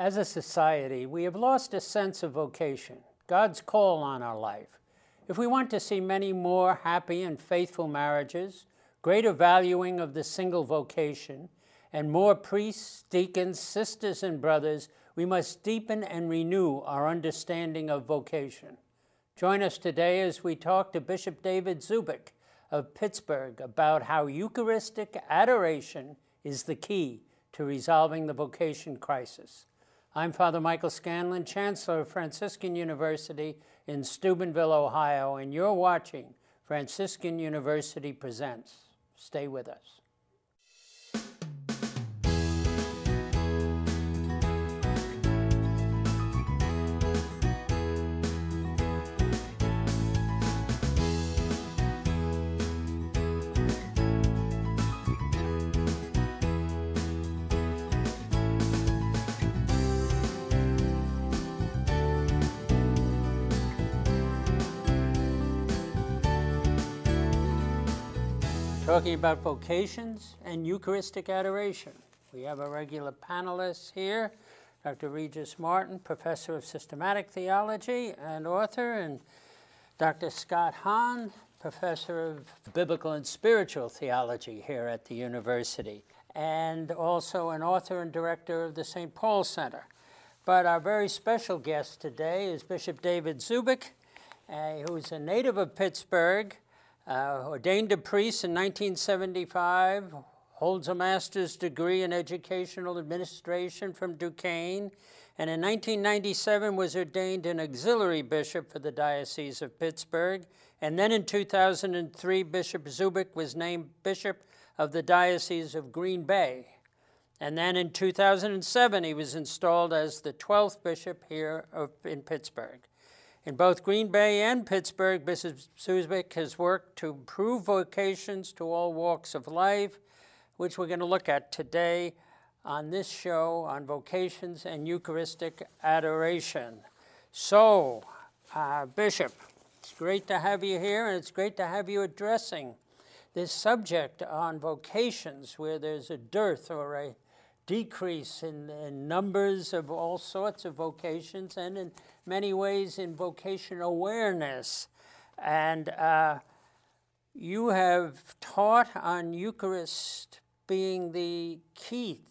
As a society, we have lost a sense of vocation, God's call on our life. If we want to see many more happy and faithful marriages, greater valuing of the single vocation, and more priests, deacons, sisters, and brothers, we must deepen and renew our understanding of vocation. Join us today as we talk to Bishop David Zubik of Pittsburgh about how Eucharistic adoration is the key to resolving the vocation crisis. I'm Father Michael Scanlon, Chancellor of Franciscan University in Steubenville, Ohio, and you're watching Franciscan University Presents. Stay with us. Talking about vocations and Eucharistic adoration. We have our regular panelists here Dr. Regis Martin, professor of systematic theology and author, and Dr. Scott Hahn, professor of biblical and spiritual theology here at the university, and also an author and director of the St. Paul Center. But our very special guest today is Bishop David Zubik, uh, who's a native of Pittsburgh uh, ordained a priest in 1975, holds a master's degree in educational administration from Duquesne, and in 1997 was ordained an auxiliary bishop for the Diocese of Pittsburgh. And then in 2003, Bishop Zubik was named bishop of the Diocese of Green Bay. And then in 2007, he was installed as the 12th bishop here of, in Pittsburgh. In both Green Bay and Pittsburgh, Bishop Zubik has worked to improve vocations to all walks of life, which we're going to look at today on this show on vocations and Eucharistic adoration. So, uh, Bishop, it's great to have you here, and it's great to have you addressing this subject on vocations where there's a dearth or a decrease in, in, numbers of all sorts of vocations and in many ways in vocation awareness. And uh, you have taught on Eucharist being the key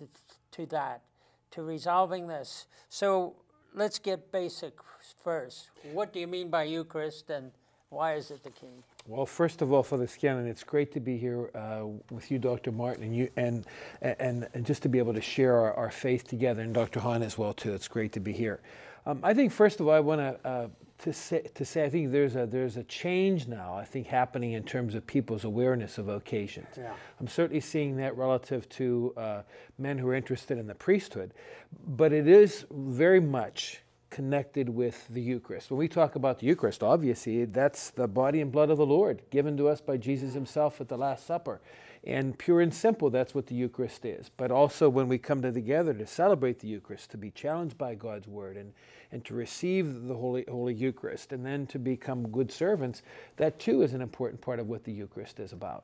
to that, to resolving this. So let's get basic first. What do you mean by Eucharist and why is it the key? Well, first of all, Father Scanlon, it's great to be here uh, with you, Dr. Martin, and you, and and, and just to be able to share our, our faith together, and Dr. Hahn as well too. It's great to be here. Um, I think first of all, I want to uh, to say to say I think there's a there's a change now. I think happening in terms of people's awareness of vocations. Yeah. I'm certainly seeing that relative to uh, men who are interested in the priesthood, but it is very much connected with the Eucharist. When we talk about the Eucharist, obviously, that's the body and blood of the Lord given to us by Jesus himself at the Last Supper. And pure and simple, that's what the Eucharist is. But also, when we come together to celebrate the Eucharist, to be challenged by God's Word and, and to receive the Holy, Holy Eucharist and then to become good servants, that too is an important part of what the Eucharist is about.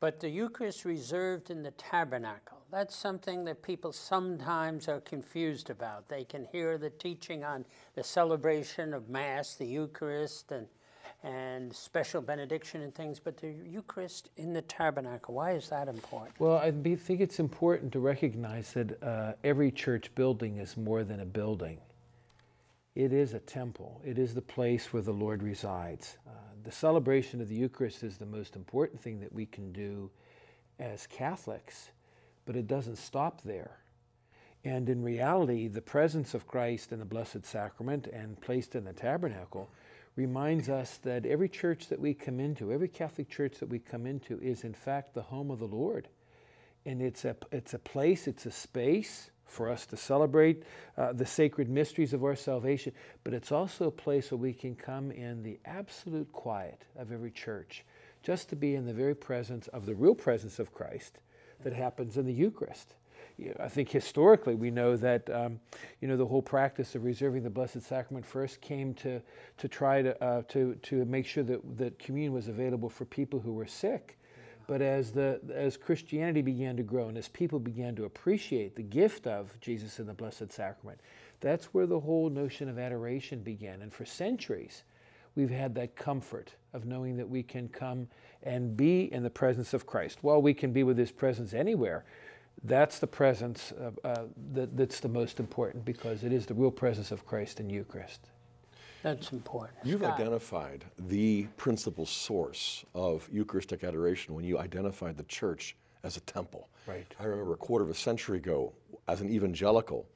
But the Eucharist reserved in the tabernacle, that's something that people sometimes are confused about. They can hear the teaching on the celebration of Mass, the Eucharist, and, and special benediction and things, but the Eucharist in the tabernacle, why is that important? Well, I think it's important to recognize that uh, every church building is more than a building. It is a temple. It is the place where the Lord resides. Uh, the celebration of the Eucharist is the most important thing that we can do as Catholics, but it doesn't stop there. And in reality, the presence of Christ in the Blessed Sacrament and placed in the tabernacle reminds us that every church that we come into, every Catholic church that we come into, is in fact the home of the Lord. And it's a, it's a place, it's a space for us to celebrate uh, the sacred mysteries of our salvation, but it's also a place where we can come in the absolute quiet of every church, just to be in the very presence of the real presence of Christ that happens in the Eucharist. I think historically we know that um, you know the whole practice of reserving the Blessed Sacrament first came to to try to uh, to to make sure that that communion was available for people who were sick. But as, the, as Christianity began to grow and as people began to appreciate the gift of Jesus in the Blessed Sacrament, that's where the whole notion of adoration began. And for centuries, we've had that comfort of knowing that we can come and be in the presence of Christ. While we can be with His presence anywhere, that's the presence uh, that, that's the most important because it is the real presence of Christ in Eucharist. That's important. You've Scott. identified the principal source of Eucharistic adoration when you identified the church as a temple. Right. I remember a quarter of a century ago, as an evangelical,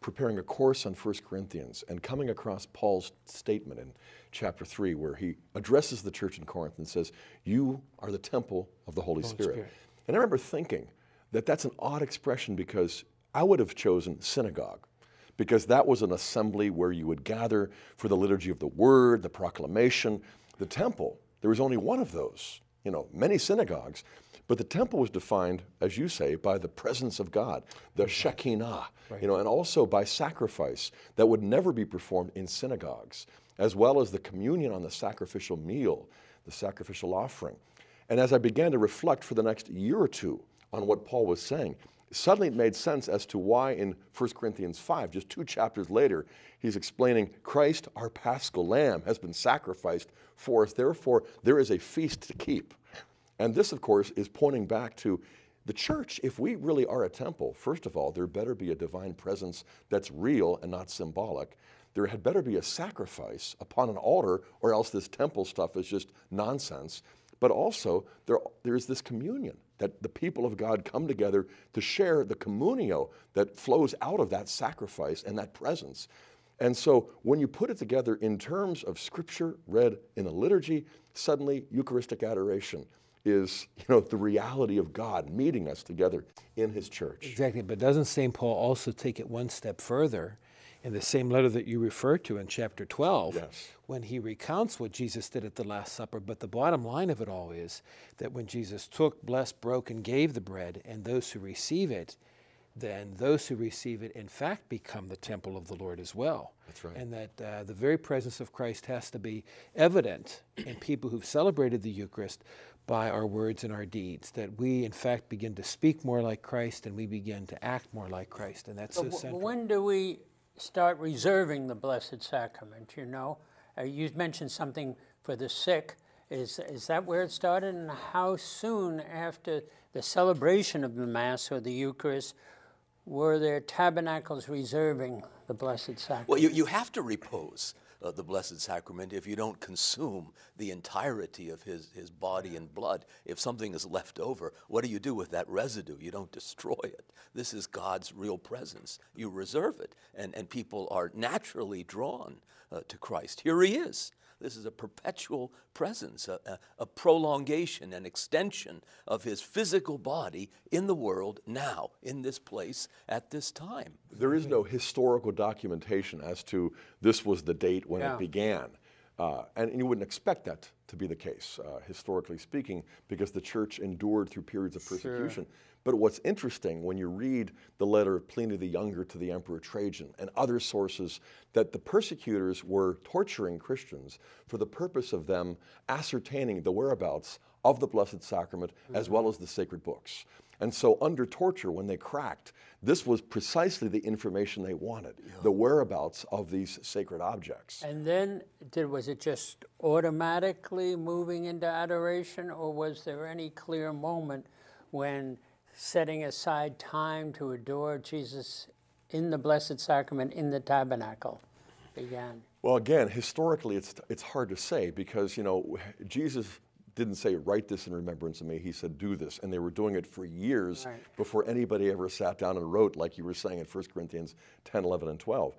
preparing a course on 1 Corinthians and coming across Paul's statement in chapter 3, where he addresses the church in Corinth and says, You are the temple of the Holy, Spirit. Spirit. And I remember thinking that that's an odd expression because I would have chosen synagogue because that was an assembly where you would gather for the liturgy of the word, the proclamation. The temple, there was only one of those, you know, many synagogues, but the temple was defined, as you say, by the presence of God, the Shekinah, you know, and also by sacrifice that would never be performed in synagogues, as well as the communion on the sacrificial meal, the sacrificial offering. And as I began to reflect for the next year or two on what Paul was saying, suddenly it made sense as to why in 1 Corinthians 5, just two chapters later, he's explaining Christ, our paschal lamb, has been sacrificed for us. Therefore, there is a feast to keep. And this, of course, is pointing back to the church. If we really are a temple, first of all, there better be a divine presence that's real and not symbolic. There had better be a sacrifice upon an altar, or else this temple stuff is just nonsense. But also, there, there is this communion that the people of God come together to share the communio that flows out of that sacrifice and that presence. And so, when you put it together in terms of scripture read in a liturgy, suddenly Eucharistic adoration is you know, the reality of God meeting us together in His church. Exactly, but doesn't St. Paul also take it one step further in the same letter that you refer to in chapter 12 Yes. when he recounts what Jesus did at the Last Supper? But the bottom line of it all is that when Jesus took, blessed, broke, and gave the bread, and those who receive it, then those who receive it, in fact, become the temple of the Lord as well. That's right. And that uh, the very presence of Christ has to be evident in people who've celebrated the Eucharist by our words and our deeds. That we, in fact, begin to speak more like Christ and we begin to act more like Christ. And that's so But w- central. When do we start reserving the Blessed Sacrament? You know, uh, you mentioned something for the sick. Is, is that where it started? And how soon after the celebration of the Mass or the Eucharist were there tabernacles reserving the Blessed Sacrament? Well, you, you have to repose uh, the Blessed Sacrament if you don't consume the entirety of his, his body and blood. If something is left over, what do you do with that residue? You don't destroy it. This is God's real presence. You reserve it, and, and people are naturally drawn uh, to Christ. Here he is. This is a perpetual presence, a, a, a prolongation an extension of his physical body in the world now, in this place, at this time. There is no historical documentation as to this was the date when Yeah. it began. Uh, and you wouldn't expect that to be the case, uh, historically speaking, because the church endured through periods of persecution. But what's interesting when you read the letter of Pliny the Younger to the Emperor Trajan and other sources, that the persecutors were torturing Christians for the purpose of them ascertaining the whereabouts of the Blessed Sacrament as well as the sacred books. And so, under torture, when they cracked, this was precisely the information they wanted the whereabouts of these sacred objects. And then, did, was it just automatically moving into adoration, or was there any clear moment when setting aside time to adore Jesus in the Blessed Sacrament in the tabernacle began? Well, again, historically, it's, it's hard to say because, you know, Jesus didn't say, write this in remembrance of me. He said, do this. And they were doing it for years Right. before anybody ever sat down and wrote, like you were saying in 1 Corinthians 10, 11, and 12.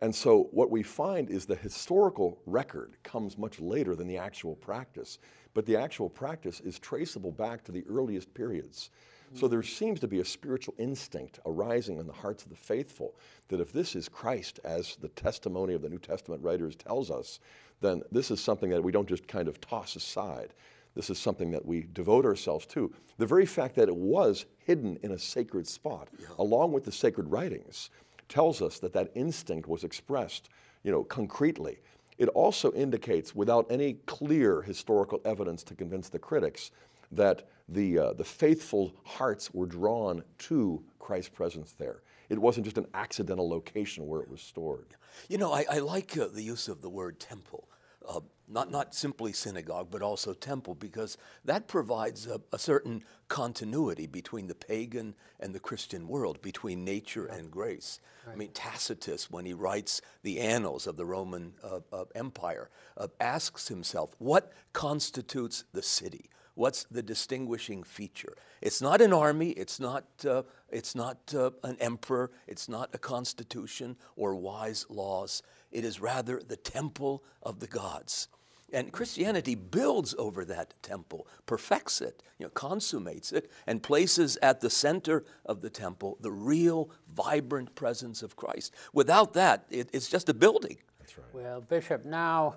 And so what we find is the historical record comes much later than the actual practice. But the actual practice is traceable back to the earliest periods. So there seems to be a spiritual instinct arising in the hearts of the faithful that if this is Christ, as the testimony of the New Testament writers tells us, then this is something that we don't just kind of toss aside. This is something that we devote ourselves to. The very fact that it was hidden in a sacred spot, along with the sacred writings, tells us that that instinct was expressed, you know, concretely. It also indicates, without any clear historical evidence to convince the critics, that the, uh, the faithful hearts were drawn to Christ's presence there. It wasn't just an accidental location where it was stored. You know, I, I like uh, the use of the word temple. Uh, not, not simply synagogue, but also temple, because that provides a, a, certain continuity between the pagan and the Christian world, between nature and grace. Right. I mean, Tacitus, when he writes the annals of the Roman uh, uh, Empire, uh, asks himself, what constitutes the city? What's the distinguishing feature? It's not an army, it's not, uh, it's not uh, an emperor, it's not a constitution or wise laws. It is rather the temple of the gods. And Christianity builds over that temple, perfects it, you know, consummates it, and places at the center of the temple the real, vibrant presence of Christ. Without that, it, it's just a building. That's right. Well, Bishop, now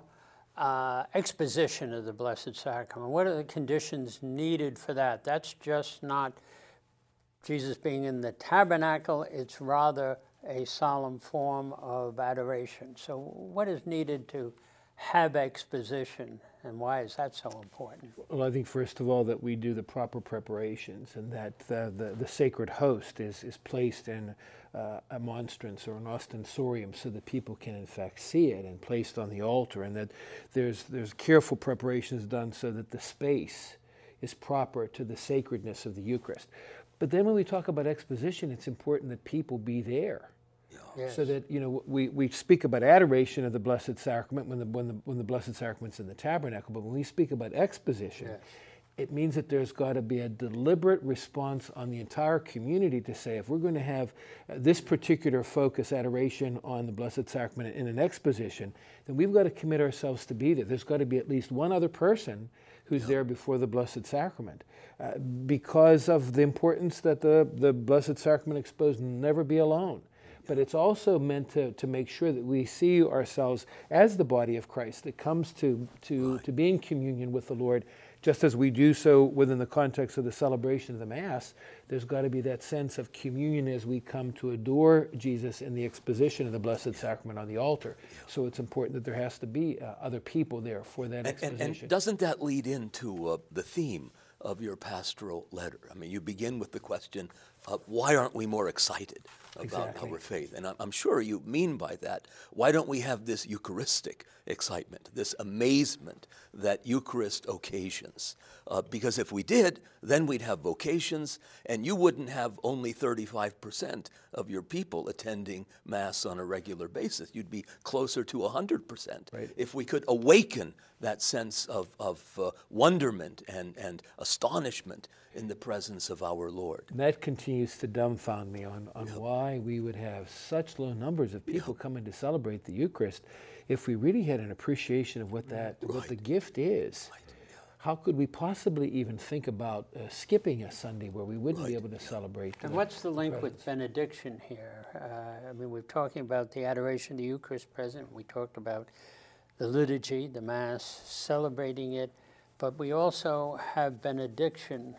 uh, exposition of the Blessed Sacrament. What are the conditions needed for that? That's just not Jesus being in the tabernacle, it's rather a solemn form of adoration. So, what is needed to have exposition, and why is that so important? Well, I think first of all that we do the proper preparations, and that the, the, sacred host is, is placed in uh, a monstrance or an ostensorium so that people can in fact see it and placed on the altar, and that there's, there's careful preparations done so that the space is proper to the sacredness of the Eucharist. But then when we talk about exposition, it's important that people be there Yes. So that, you know, we, we speak about adoration of the Blessed Sacrament when the, when, the, when the Blessed Sacrament's in the tabernacle, but when we speak about exposition, yes. it means that there's got to be a deliberate response on the entire community to say, if we're going to have this particular focus, adoration on the Blessed Sacrament in an exposition, then we've got to commit ourselves to be there. There's got to be at least one other person who's there before the Blessed Sacrament. Uh, because of the importance that the, the Blessed Sacrament exposed, never be alone but it's also meant to, to make sure that we see ourselves as the body of Christ that comes to, to, right. to be in communion with the Lord, just as we do so within the context of the celebration of the Mass. There's got to be that sense of communion as we come to adore Jesus in the exposition of the Blessed Sacrament on the altar. So it's important that there has to be uh, other people there for that and, exposition. And, and doesn't that lead into uh, the theme? of your pastoral letter. I mean, you begin with the question, uh, why aren't we more excited about exactly. our faith? And I'm sure you mean by that, why don't we have this Eucharistic excitement, this amazement that Eucharist occasions? Uh, because if we did, then we'd have vocations, and you wouldn't have only 35% of your people attending Mass on a regular basis. You'd be closer to 100% right. if we could awaken that sense of, of uh, wonderment and, and astonishment in the presence of our Lord. And that continues to dumbfound me on, on yep. why we would have such low numbers of people yep. coming to celebrate the Eucharist if we really had an appreciation of what that right. what the gift is. Right. How could we possibly even think about uh, skipping a Sunday where we wouldn't right. be able to celebrate? And what's the link presence? with benediction here? Uh, I mean, we're talking about the adoration of the Eucharist present. We talked about the liturgy, the Mass, celebrating it, but we also have benediction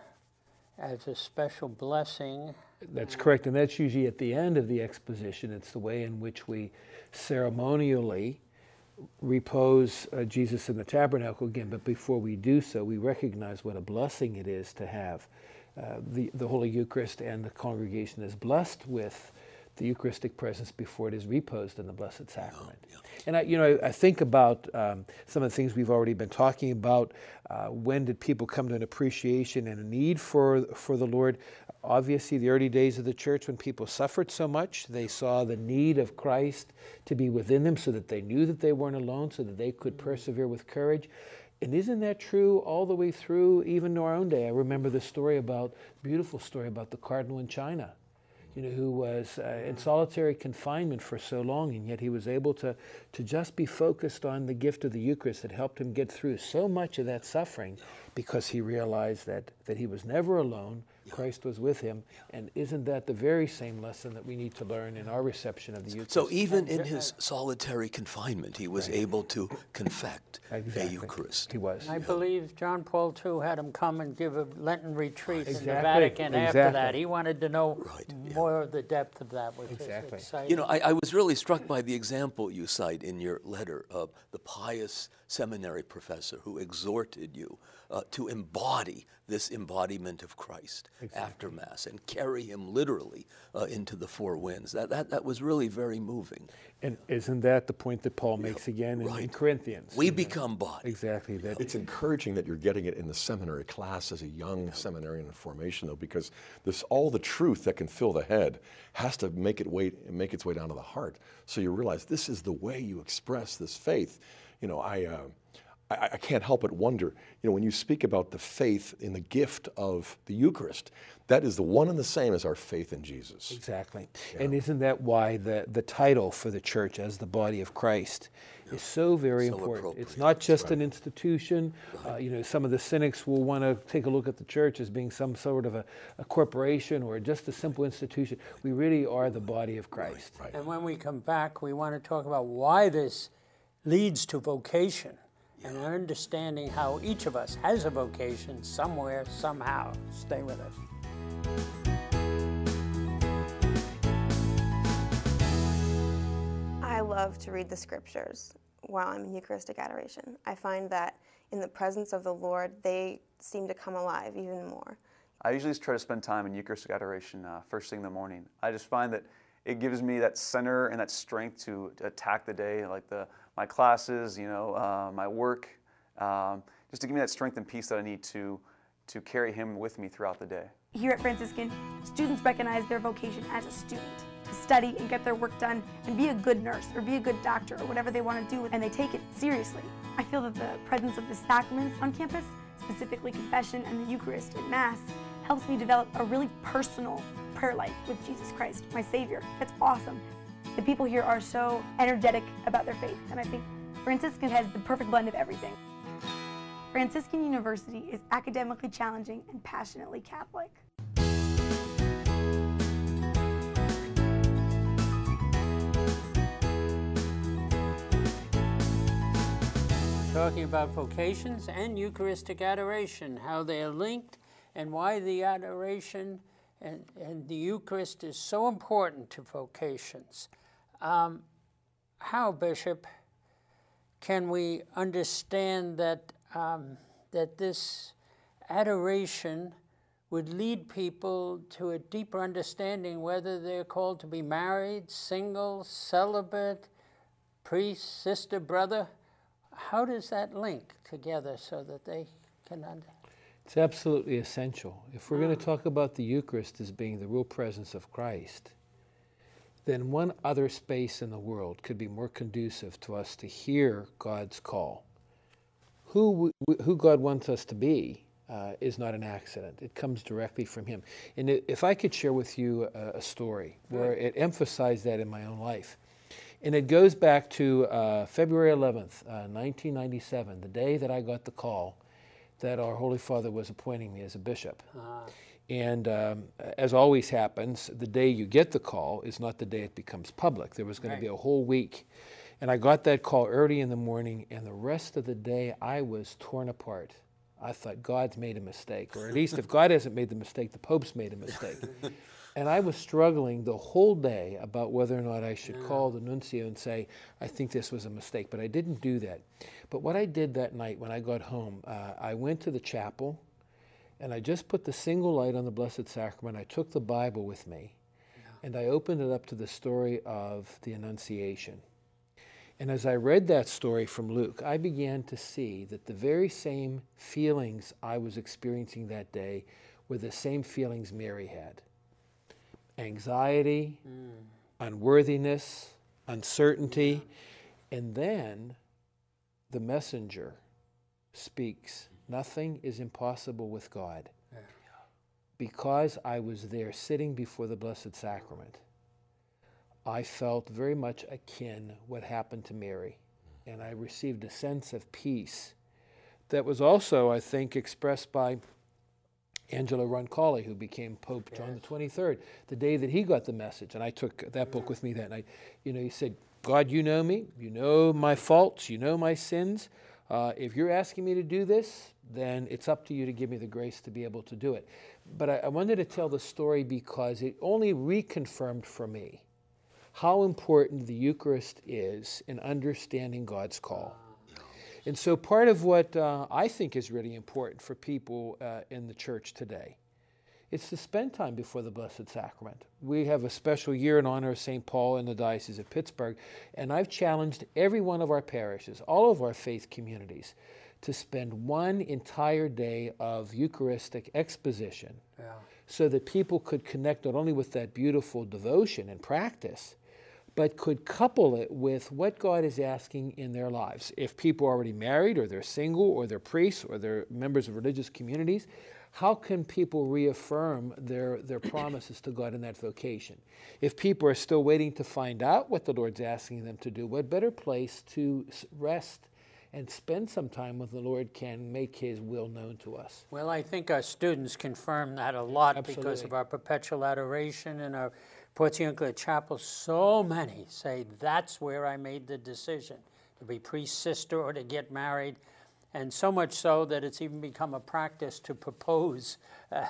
as a special blessing. That's correct, and that's usually at the end of the exposition. It's the way in which we ceremonially repose uh, Jesus in the tabernacle again, but before we do so, we recognize what a blessing it is to have uh, the, the Holy Eucharist and the congregation is blessed with the Eucharistic presence before it is reposed in the Blessed Sacrament. Yeah, yeah. And I, you know, I, I think about um, some of the things we've already been talking about. Uh, when did people come to an appreciation and a need for for the Lord? Obviously, the early days of the church, when people suffered so much, they saw the need of Christ to be within them, so that they knew that they weren't alone, so that they could persevere with courage. And isn't that true all the way through, even to our own day? I remember the story about, beautiful story about the cardinal in China you know, who was uh, in solitary confinement for so long, and yet he was able to, to just be focused on the gift of the Eucharist that helped him get through so much of that suffering because he realized that, that he was never alone, Christ was with him. And isn't that the very same lesson that we need to learn in our reception of the Eucharist? So even in his solitary confinement, he was right. able to confect exactly. a Eucharist. He was. I believe John Paul II had him come and give a Lenten retreat exactly. in the Vatican exactly. after that. He wanted to know right. more yeah. of the depth of that, which exactly. is exciting. You know, I, I, was really struck by the example you cite in your letter of the pious seminary professor who exhorted you uh, to embody this embodiment of Christ after Mass and carry him literally uh, into the four winds. That, that, that was really very moving. And isn't that the point that Paul makes again in, in. Corinthians? We become body. exactly that. It's encouraging that you're getting it in the seminary class as a young seminarian in formation, though, because this all the truth that can fill the head has to make it way, make its way down to the heart. So you realize this is the way you express this faith. You know, I. Uh, I, I can't help but wonder, you know, when you speak about the faith in the gift of the Eucharist, that is the one and the same as our faith in Jesus. Exactly. And isn't that why the, the title for the church as the body of Christ is so very So important? It's not just an institution. Uh, you know, some of the cynics will want to take a look at the church as being some sort of a, a corporation or just a simple institution. We really are the body of Christ. Right. And when we come back, we want to talk about why this leads to vocation and understanding how each of us has a vocation somewhere, somehow. Stay with us. I love to read the scriptures while I'm in Eucharistic adoration. I find that in the presence of the Lord, they seem to come alive even more. I usually just try to spend time in Eucharistic adoration uh, first thing in the morning. I just find that it gives me that center and that strength to, to attack the day, like the my classes, you know, uh, my work, um, just to give me that strength and peace that I need to to carry Him with me throughout the day. Here at Franciscan, students recognize their vocation as a student to study and get their work done and be a good nurse or be a good doctor or whatever they want to do, and they take it seriously. I feel that the presence of the sacraments on campus, specifically confession and the Eucharist at Mass, helps me develop a really personal prayer life with Jesus Christ, my Savior. That's awesome. The people here are so energetic about their faith, and I think Franciscan has the perfect blend of everything. Franciscan University is academically challenging and passionately Catholic. Talking about vocations and Eucharistic adoration, how they are linked, and why the adoration and, and the Eucharist is so important to vocations. Um, how, Bishop, can we understand that, um, that this adoration would lead people to a deeper understanding whether they're called to be married, single, celibate, priest, sister, brother? How does that link together so that they can understand? It's absolutely essential. If we're going to talk about the Eucharist as being the real presence of Christ, then one other space in the world could be more conducive to us to hear God's call. Who, who God wants us to be uh, is not an accident. It comes directly from Him. And if I could share with you a, a story where it emphasized that in my own life. And it goes back to uh, February 11th, uh, 1997, the day that I got the call that our Holy Father was appointing me as a bishop. And um, as always happens, the day you get the call is not the day it becomes public. There was going to be a whole week. And I got that call early in the morning, and the rest of the day I was torn apart. I thought God's made a mistake, or at least if God hasn't made the mistake, the Pope's made a mistake. and I was struggling the whole day about whether or not I should call the nuncio and say, I think this was a mistake, but I didn't do that. But what I did that night when I got home, uh, I went to the chapel and I just put the single light on the Blessed Sacrament. I took the Bible with me and I opened it up to the story of the Annunciation. And as I read that story from Luke, I began to see that the very same feelings I was experiencing that day were the same feelings Mary had anxiety, hmm. unworthiness, uncertainty. And then the messenger speaks Nothing is impossible with God. Because I was there sitting before the Blessed Sacrament, I felt very much akin what happened to Mary. And I received a sense of peace that was also, I think, expressed by Angelo Roncalli, who became Pope John the 23rd, the day that he got the message. And I took that book with me that night. You know, he said, God, you know me. You know my faults. You know my sins. Uh, if you're asking me to do this, then it's up to you to give me the grace to be able to do it. But I, I wanted to tell the story because it only reconfirmed for me how important the Eucharist is in understanding God's call. And so, part of what uh, I think is really important for people uh, in the church today is to spend time before the Blessed Sacrament. We have a special year in honor of St. Paul in the Diocese of Pittsburgh, and I've challenged every one of our parishes, all of our faith communities, to spend one entire day of Eucharistic exposition so that people could connect not only with that beautiful devotion and practice, but could couple it with what God is asking in their lives. If people are already married, or they're single, or they're priests, or they're members of religious communities, how can people reaffirm their, their promises to God in that vocation? If people are still waiting to find out what the Lord's asking them to do, what better place to rest and spend some time with the Lord can make His will known to us? Well, I think our students confirm that a lot because of our perpetual adoration and our Portiuncula Chapel. So many say that's where I made the decision to be priest, sister, or to get married. And so much so that it's even become a practice to propose uh,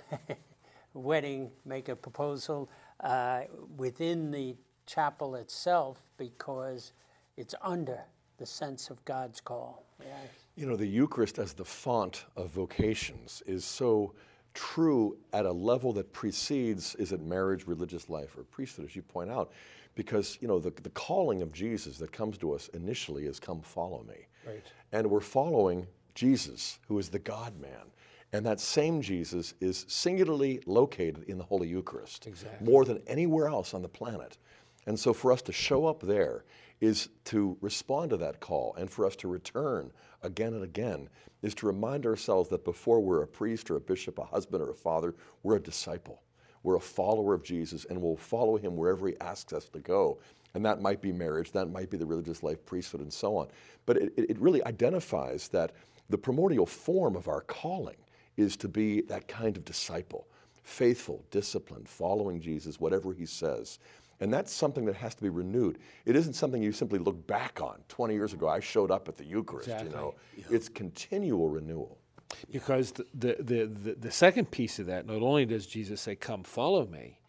wedding, make a proposal uh, within the chapel itself because it's under the sense of God's call. Yes. You know, the Eucharist as the font of vocations is so true at a level that precedes is it marriage, religious life, or priesthood, as you point out, because you know the, the calling of Jesus that comes to us initially is "Come, follow me," Right. and we're following Jesus, who is the God Man. And that same Jesus is singularly located in the Holy Eucharist Exactly. more than anywhere else on the planet. And so for us to show up there is to respond to that call, and for us to return again and again is to remind ourselves that before we're a priest or a bishop, a husband or a father, we're a disciple. We're a follower of Jesus, and we'll follow him wherever he asks us to go. And that might be marriage, that might be the religious life, priesthood, and so on. But it, it really identifies that the primordial form of our calling is to be that kind of disciple, faithful, disciplined, following Jesus, whatever he says. And that's something that has to be renewed. It isn't something you simply look back on. 20 years ago, I showed up at the Eucharist, Exactly. you know. It's continual renewal. Because the, the, the, the, second piece of that, not only does Jesus say, Come follow me,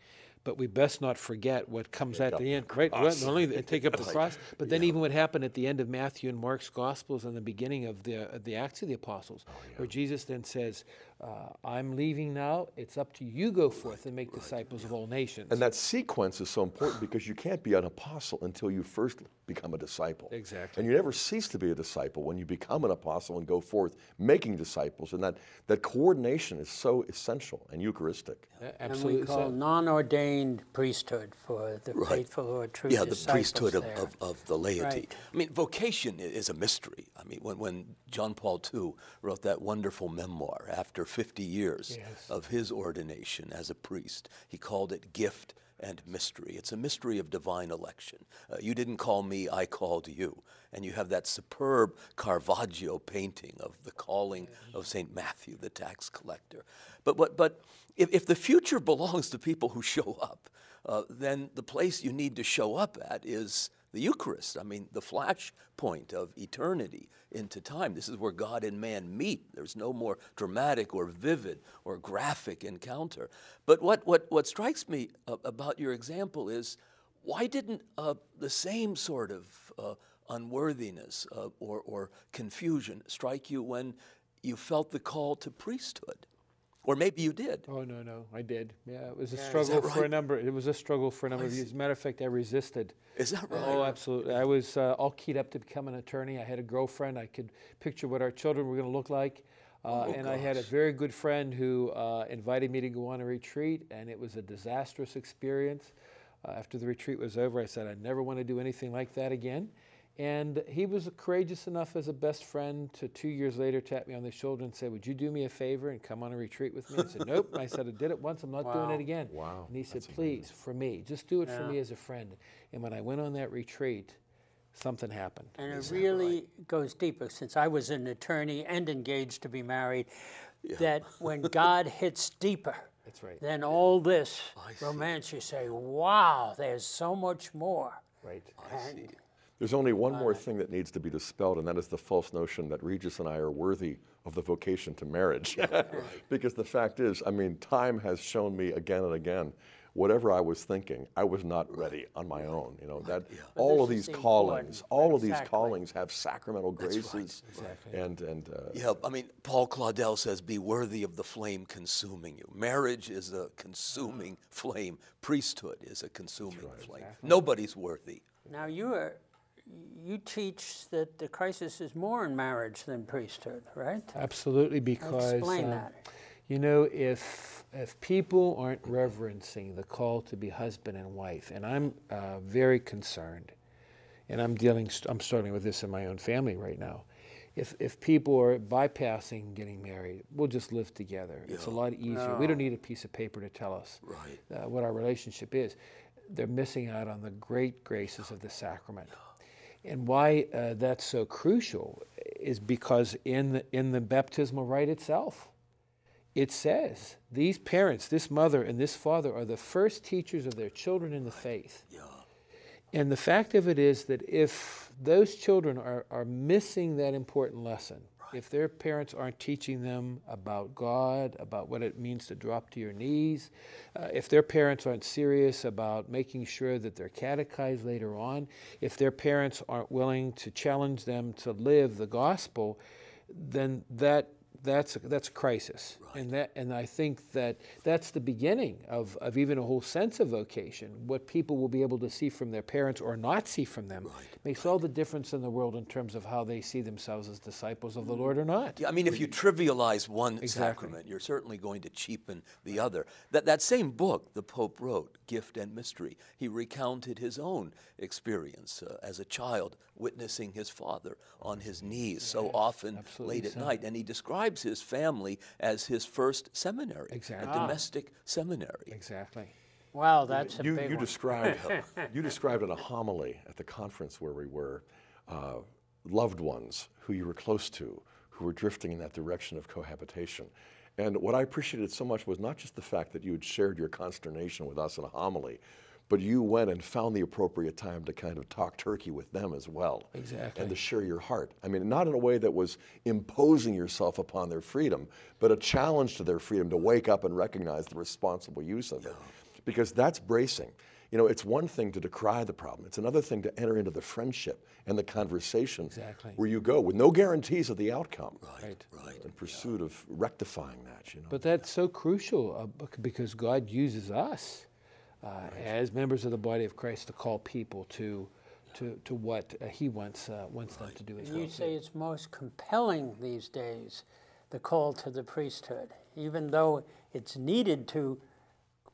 but we best not forget what comes at the end. Right? Well. Not only the- take up the cross, but then even what happened at the end of Matthew and Mark's Gospels and the beginning of the, of the Acts of the Apostles, oh, where Jesus then says, uh, I'm leaving now. It's up to you go forth and make disciples of all nations. And that sequence is so important because you can't be an apostle until you first become a disciple. Exactly. And you never cease to be a disciple when you become an apostle and go forth making disciples. And that, that coordination is so essential and Eucharistic. Yeah, And absolutely we so. call non-ordained priesthood for the faithful or true yeah, the disciples priesthood of, of, of the laity. Right. I mean, vocation is a mystery. I mean, when, when John Paul II wrote that wonderful memoir after 50 years Yes. of his ordination as a priest, he called it Gift and Mystery. It's a mystery of divine election. Uh, you didn't call me, I called you. And you have that superb Caravaggio painting of the calling of St. Matthew, the tax collector. But, but, but if, if the future belongs to people who show up, uh, then the place you need to show up at is the Eucharist. I mean, the flash point of eternity into time. This is where God and man meet. There's no more dramatic or vivid or graphic encounter. But what, what, what strikes me uh, about your example is why didn't uh, the same sort of uh, unworthiness uh, or, or confusion strike you when you felt the call to priesthood? Or maybe you did. Oh no, no, I did. Yeah, it was a is struggle that for a number. It was a struggle for a number of years. As a matter of fact, I resisted. Is that right? Oh, absolutely. I was uh, all keyed up to become an attorney. I had a girlfriend. I could picture what our children were going to look like. Uh, Oh, and I had a very good friend who uh, invited me to go on a retreat, and it was a disastrous experience. Uh, after the retreat was over, I said, I never want to do anything like that again. And he was courageous enough as a best friend to two years later tap me on the shoulder and say, Would you do me a favor and come on a retreat with me? I said, Nope. And I said, I did it once. I'm not doing it again. Wow, And he said, Please, for me, just do it for me as a friend. And when I went on that retreat, something happened. And it really goes deeper, since I was an attorney and engaged to be married, that when God hits deeper That's right. than all this romance, you say, wow, there's so much more. Right. And There's only one more thing that needs to be dispelled, and that is the false notion that Regis and I are worthy of the vocation to marriage. because the fact is, I mean, time has shown me again and again whatever I was thinking, I was not ready on my own. You know that But all of these callings, important- all of these callings have sacramental right. graces, and and uh, Yeah, I mean, Paul Claudel says, "Be worthy of the flame consuming you." Marriage is a consuming flame. Priesthood is a consuming flame. Nobody's worthy. Now, you are, you teach that the crisis is more in marriage than priesthood, right? Absolutely, because Explain um, that. you know if if people aren't reverencing the call to be husband and wife, and I'm uh, very concerned, and I'm dealing, I'm starting with this in my own family right now. If if people are bypassing getting married, we'll just live together. It's a lot easier. We don't need a piece of paper to tell us Right. uh, what our relationship is. They're missing out on the great graces of the sacrament. And why uh, that's so crucial is because in the, in the baptismal rite itself, it says these parents, this mother and this father, are the first teachers of their children in the faith. Yeah. And the fact of it is that if those children are, are missing that important lesson, if their parents aren't teaching them about God, about what it means to drop to your knees, uh, if their parents aren't serious about making sure that they're catechized later on, if their parents aren't willing to challenge them to live the gospel, then that that's a, that's a crisis, and that and I think that that's the beginning of, of even a whole sense of vocation. What people will be able to see from their parents or not see from them makes all the difference in the world in terms of how they see themselves as disciples of the Lord or not. Yeah, I mean, if you trivialize one Exactly. sacrament, you're certainly going to cheapen the other. That, that same book the Pope wrote, Gift and Mystery, he recounted his own experience uh, as a child witnessing his father on his knees so often absolutely late at so. night. And he describes his family as his first seminary, Exactly. a domestic seminary. Exactly. Wow, that's a you, big you one. described you described in a homily at the conference where we were uh, loved ones who you were close to who were drifting in that direction of cohabitation and what i appreciated so much was not just the fact that you had shared your consternation with us in a homily but you went and found the appropriate time to kind of talk turkey with them as well Exactly. and to share your heart i mean not in a way that was imposing yourself upon their freedom but a challenge to their freedom to wake up and recognize the responsible use of it because that's bracing. You know, it's one thing to decry the problem. It's another thing to enter into the friendship and the conversation Exactly. where you go with no guarantees of the outcome. Right. Right. In pursuit of rectifying that, you know. But that's so crucial uh, because God uses us uh, as members of the body of Christ to call people to to, to what uh, He wants uh, wants them to do as well. you say it's most compelling these days, the call to the priesthood. Even though it's needed to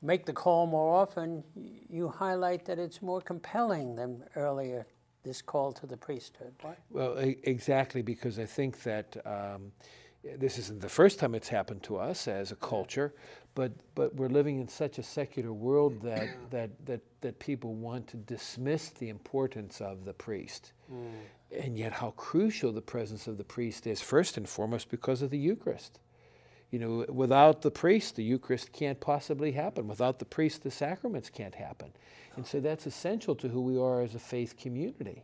make the call more often, you highlight that it's more compelling than earlier, this call to the priesthood. Why? Well, e- exactly, because I think that um, this isn't the first time it's happened to us as a culture, but but we're living in such a secular world mm. that that that that people want to dismiss the importance of the priest, mm. and yet how crucial the presence of the priest is. First and foremost, because of the Eucharist. You know, without the priest, the Eucharist can't possibly happen. Without the priest, the sacraments can't happen. And so that's essential to who we are as a faith community.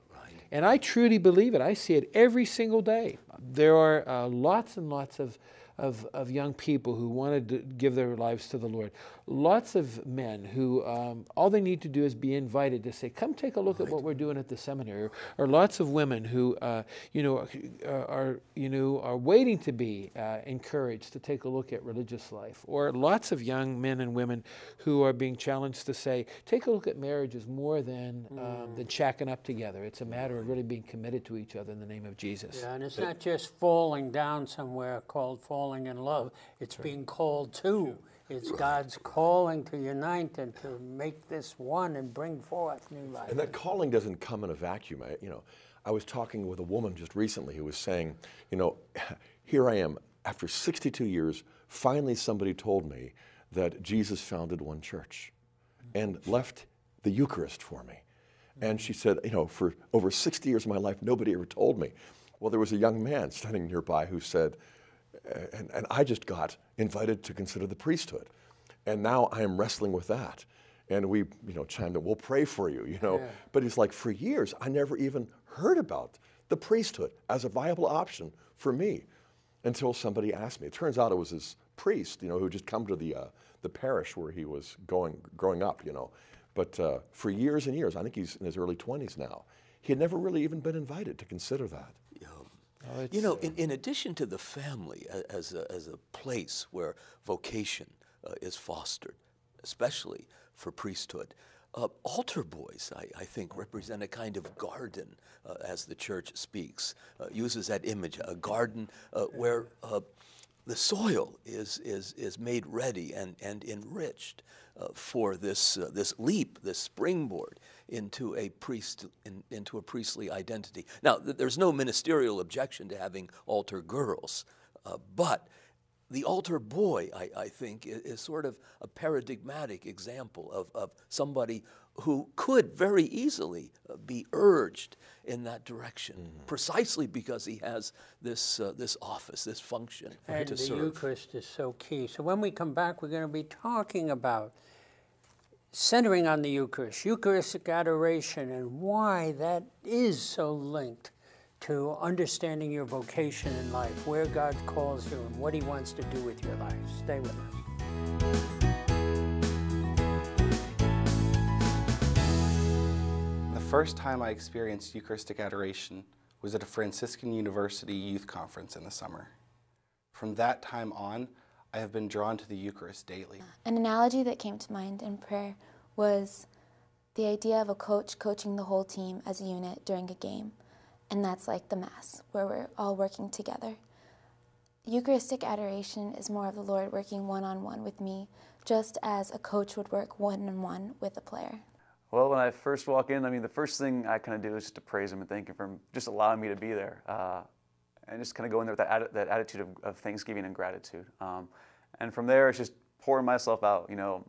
And I truly believe it. I see it every single day. There are uh, lots and lots of, of, of young people who want to give their lives to the Lord. Lots of men who um, all they need to do is be invited to say, "Come take a look at what we're doing at the seminary." Or, or lots of women who, uh, you know, are, are you know are waiting to be uh, encouraged to take a look at religious life. Or lots of young men and women who are being challenged to say, "Take a look at marriage as more than um, than shacking up together. It's a matter of really being committed to each other in the name of Jesus." Yeah, and it's not just falling down somewhere called falling in love. It's being called to. It's God's calling to unite and to make this one and bring forth new life. And that calling doesn't come in a vacuum. I, you know, I was talking with a woman just recently who was saying, you know, here I am after 62 years. Finally, somebody told me that Jesus founded one church and left the Eucharist for me. And she said, you know, for over 60 years of my life, nobody ever told me. Well, there was a young man standing nearby who said, and, and I just got invited to consider the priesthood. And now I am wrestling with that. And we, you know, chimed in, we'll pray for you, you know. But it's like for years, I never even heard about the priesthood as a viable option for me until somebody asked me. It turns out it was his priest, you know, who just come to the, uh, the parish where he was going, growing up, you know. But uh, for years and years, I think he's in his early 20s now, he had never really even been invited to consider that. You know, in, in addition to the family as a, as a place where vocation uh, is fostered, especially for priesthood, uh, altar boys, I, I think, represent a kind of garden, uh, as the church speaks, uh, uses that image, a garden uh, where uh, the soil is, is, is made ready and, and enriched uh, for this, uh, this leap, this springboard into a, priest, in, into a priestly identity. Now, th- there's no ministerial objection to having altar girls, uh, but the altar boy, I, I think, is, is sort of a paradigmatic example of, of somebody who could very easily uh, be urged in that direction, precisely because he has this, uh, this office, this function And to the serve. Eucharist is so key. So when we come back, we're going to be talking about centering on the Eucharist, Eucharistic adoration, and why that is so linked to understanding your vocation in life, where God calls you, and what He wants to do with your life. Stay with us. First time I experienced Eucharistic adoration was at a Franciscan University youth conference in the summer. From that time on, I have been drawn to the Eucharist daily. Uh, an analogy that came to mind in prayer was the idea of a coach coaching the whole team as a unit during a game. And that's like the Mass, where we're all working together. Eucharistic adoration is more of the Lord working one on one with me, just as a coach would work one on one with a player. Well, when I first walk in, I mean, the first thing I kind of do is just to praise Him and thank Him for just allowing me to be there. Uh, and just kind of go in there with that, that attitude of, of thanksgiving and gratitude. Um, and from there, it's just pouring myself out, you know,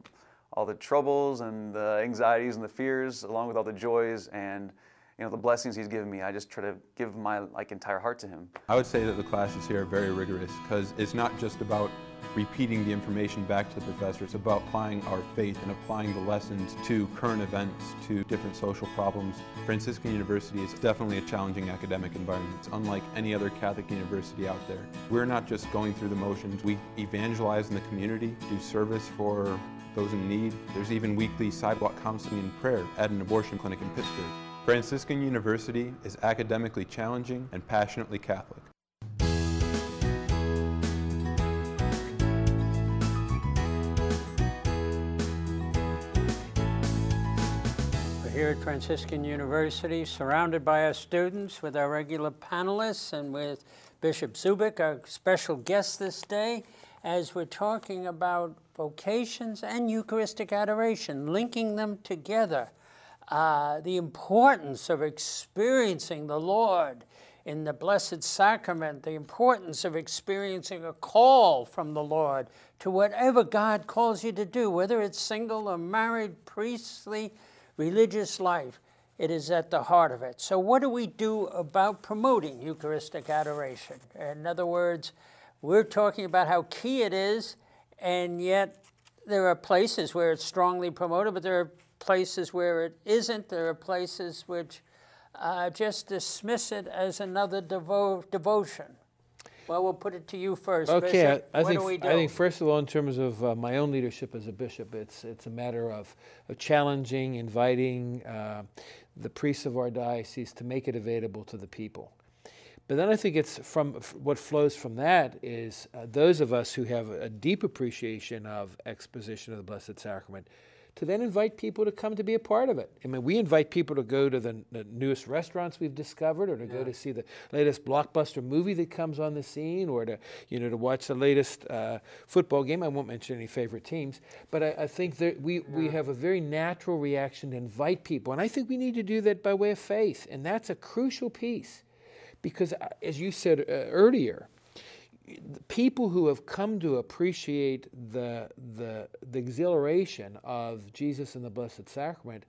all the troubles and the anxieties and the fears, along with all the joys and, you know, the blessings He's given me. I just try to give my like entire heart to Him. I would say that the classes here are very rigorous because it's not just about repeating the information back to the professor, it's about applying our faith and applying the lessons to current events, to different social problems. Franciscan University is definitely a challenging academic environment. It's unlike any other Catholic university out there. We're not just going through the motions, we evangelize in the community, do service for those in need. There's even weekly sidewalk counseling and prayer at an abortion clinic in Pittsburgh. Franciscan University is academically challenging and passionately Catholic. Here at Franciscan University, surrounded by our students with our regular panelists and with Bishop Zubik, our special guest this day, as we're talking about vocations and Eucharistic adoration, linking them together. Uh, the importance of experiencing the Lord in the Blessed Sacrament, the importance of experiencing a call from the Lord to whatever God calls you to do, whether it's single or married, priestly, religious life. It is at the heart of it. So, what do we do about promoting Eucharistic adoration? In other words, we're talking about how key it is, and yet there are places where it's strongly promoted, but there are places where it isn't. There are places which uh, just dismiss it as another devo- devotion. Well, we'll put it to you first. Okay, Bishop. I, I what think do we do? I think first of all, in terms of uh, my own leadership as a bishop, it's it's a matter of, of challenging, inviting uh, the priests of our diocese to make it available to the people. But then I think it's from f- what flows from that is uh, those of us who have a deep appreciation of exposition of the Blessed Sacrament to then invite people to come to be a part of it. I mean, we invite people to go to the, the newest restaurants we've discovered, or to go to see the latest blockbuster movie that comes on the scene, or to you know to watch the latest uh, football game. I won't mention any favorite teams, but I, I think that we we have a very natural reaction to invite people, and I think we need to do that by way of faith, and that's a crucial piece, because uh, as you said uh, earlier people who have come to appreciate the, the, the exhilaration of Jesus and the Blessed Sacrament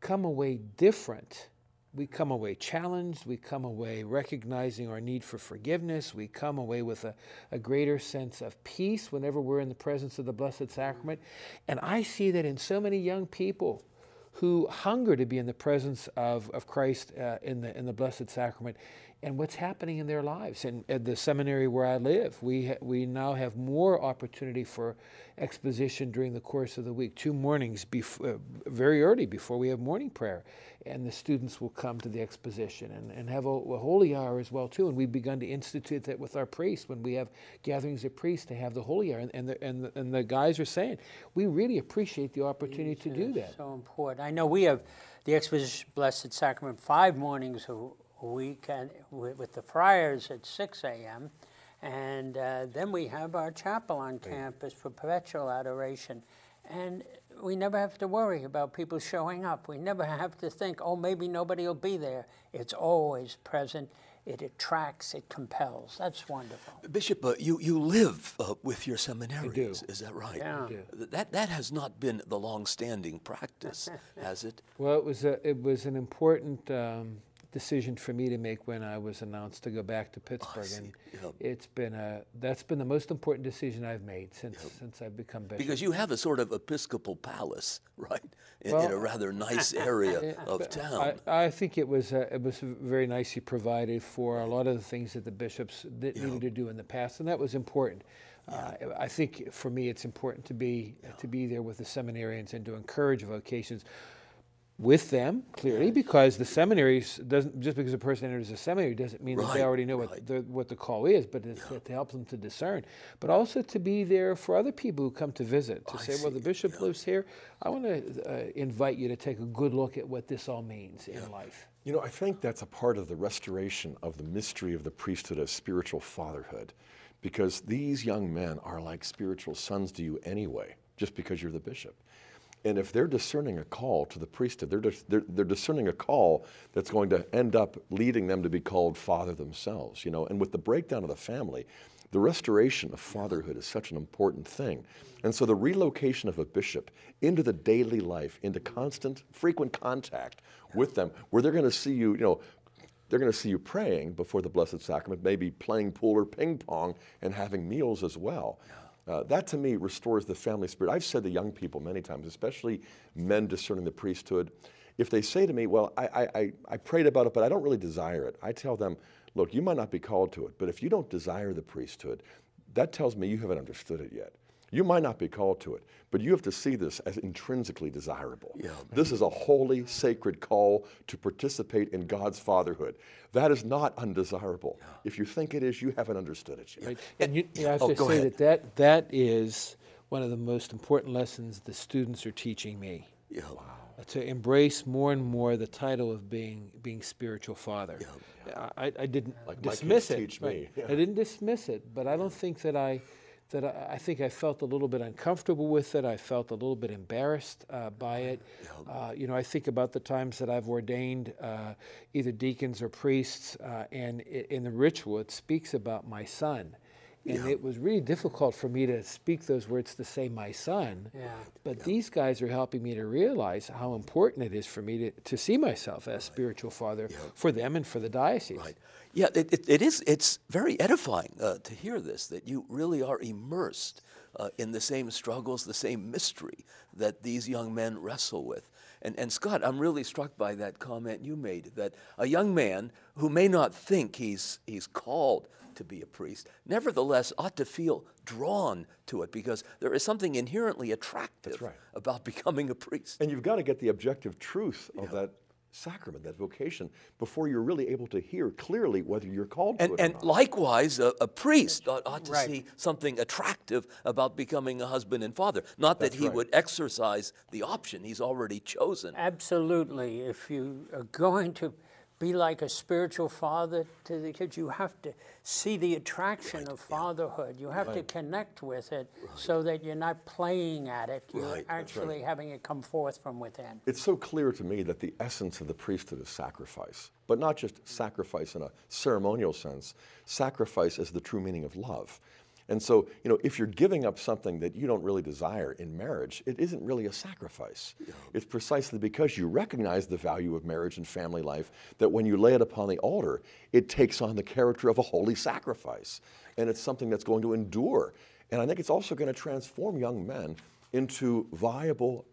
come away different. We come away challenged. We come away recognizing our need for forgiveness. We come away with a, a greater sense of peace whenever we're in the presence of the Blessed Sacrament. And I see that in so many young people who hunger to be in the presence of, of Christ uh, in, the, in the Blessed Sacrament and what's happening in their lives. And at the seminary where I live, we, ha- we now have more opportunity for exposition during the course of the week, two mornings bef- uh, very early before we have morning prayer. And the students will come to the exposition and, and have a, a holy hour as well too. And we've begun to institute that with our priests when we have gatherings of priests to have the holy hour. And, and, the, and, the, and the guys are saying, we really appreciate the opportunity to do that. So important. I know we have the Exposition Blessed Sacrament five mornings a a can, with, with the friars at 6 a.m. And uh, then we have our chapel on campus for perpetual adoration. And we never have to worry about people showing up. We never have to think, oh, maybe nobody will be there. It's always present. It attracts, it compels. That's wonderful. Bishop, uh, you, you live uh, with your seminaries, do. is that right? Yeah. I do. That, that has not been the long-standing practice, has it? Well, it was, a, it was an important um, decision for me to make when I was announced to go back to Pittsburgh, see. and Yep. it's been a that's been the most important decision I've made since since I've become bishop. Because you have a sort of episcopal palace, right, in, in a rather nice area of town. I think it was uh, it was very nicely provided for a lot of the things that the bishops that needed to do in the past, and that was important. Uh, I think for me, it's important to be to be there with the seminarians and to encourage vocations with them clearly because the seminaries doesn't just because a person enters a seminary doesn't mean that they already know what the what the call is but it's to help them to discern. But also to be there for other people who come to visit to say well the bishop lives here. I want to uh, invite you to take a good look at what this all means in life. You know, I think that's a part of the restoration of the mystery of the priesthood as spiritual fatherhood, because these young men are like spiritual sons to you anyway, just because you're the bishop. And if they're discerning a call to the priesthood, they're, they're, they're discerning a call that's going to end up leading them to be called father themselves, you know. And with the breakdown of the family, the restoration of fatherhood is such an important thing. And so the relocation of a bishop into the daily life, into constant, frequent contact with them, where they're going to see you, you know, they're going to see you praying before the Blessed Sacrament, maybe playing pool or ping pong and having meals as well. Uh, that to me restores the family spirit. I've said to young people many times, especially men discerning the priesthood, if they say to me, Well, I, I, I, I prayed about it, but I don't really desire it, I tell them, Look, you might not be called to it, but if you don't desire the priesthood, that tells me you haven't understood it yet. You might not be called to it, but you have to see this as intrinsically desirable. This is a holy, sacred call to participate in God's fatherhood. That is not undesirable. If you think it is, you haven't understood it yet. right? and you, you have Oh, to say ahead. that, that that is one of the most important lessons the students are teaching me Yeah. uh, to embrace more and more the title of being being spiritual father. I, I didn't Like my dismiss kids it. teach me, yeah. I didn't dismiss it, but I don't think that I that I, I think I felt a little bit uncomfortable with it. I felt a little bit embarrassed uh, by it. Uh, you know, I think about the times that I've ordained uh, either deacons or priests, uh, and in the ritual it speaks about my son. And it was really difficult for me to speak those words to say my son. Yeah. But these guys are helping me to realize how important it is for me to, to see myself as spiritual father for them and for the diocese. Right. Yeah, it, it, it is. It's very edifying uh, to hear this. That you really are immersed uh, in the same struggles, the same mystery that these young men wrestle with. And, and Scott, I'm really struck by that comment you made that a young man who may not think he's he's called to be a priest, nevertheless ought to feel drawn to it because there is something inherently attractive right. about becoming a priest. And you've got to get the objective truth of that sacrament, that vocation, before you're really able to hear clearly whether you're called to And, it or and not. likewise, a, a priest ought, ought to Right. see something attractive about becoming a husband and father. Not that he right. would exercise the option he's already chosen. Absolutely. If you are going to be like a spiritual father to the kids, you have to see the attraction of fatherhood. You have to connect with it so that you're not playing at it. You're Right, actually having it come forth from within. It's so clear to me that the essence of the priesthood is sacrifice, but not just sacrifice in a ceremonial sense. Sacrifice is the true meaning of love. And so, you know, if you're giving up something that you don't really desire in marriage, it isn't really a sacrifice. It's precisely because you recognize the value of marriage and family life that when you lay it upon the altar, it takes on the character of a holy sacrifice. And it's something that's going to endure. And I think it's also going to transform young men into viable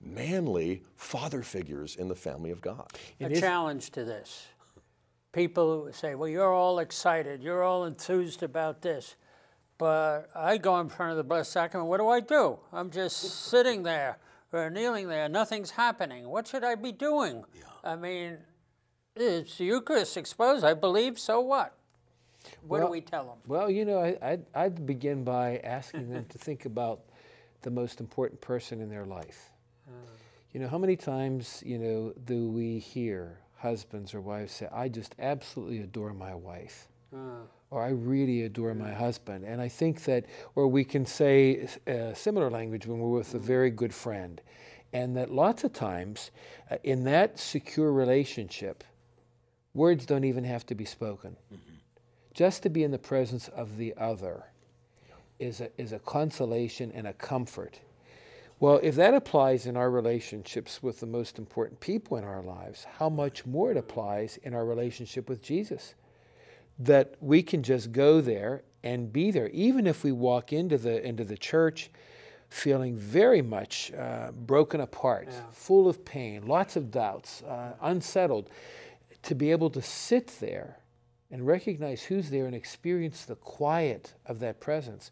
manly father figures in the family of God. a challenge to this. People who say, well, you're all excited, you're all enthused about this. But I go in front of the Blessed Sacrament, what do I do? I'm just sitting there or kneeling there, nothing's happening. What should I be doing? I mean, it's the Eucharist exposed, I believe, so what? What do we tell them? Well, you know, I, I'd, I'd begin by asking them to think about the most important person in their life. Uh. You know, how many times, you know, do we hear husbands or wives say, I just absolutely adore my wife? Or I really adore my husband. And I think that, or we can say uh, similar language when we're with a very good friend. And that lots of times uh, in that secure relationship, words don't even have to be spoken. Just to be in the presence of the other is a, is a consolation and a comfort. Well, if that applies in our relationships with the most important people in our lives, how much more it applies in our relationship with Jesus? That we can just go there and be there, even if we walk into the into the church feeling very much uh, broken apart, full of pain, lots of doubts, uh, unsettled. To be able to sit there and recognize who's there and experience the quiet of that presence,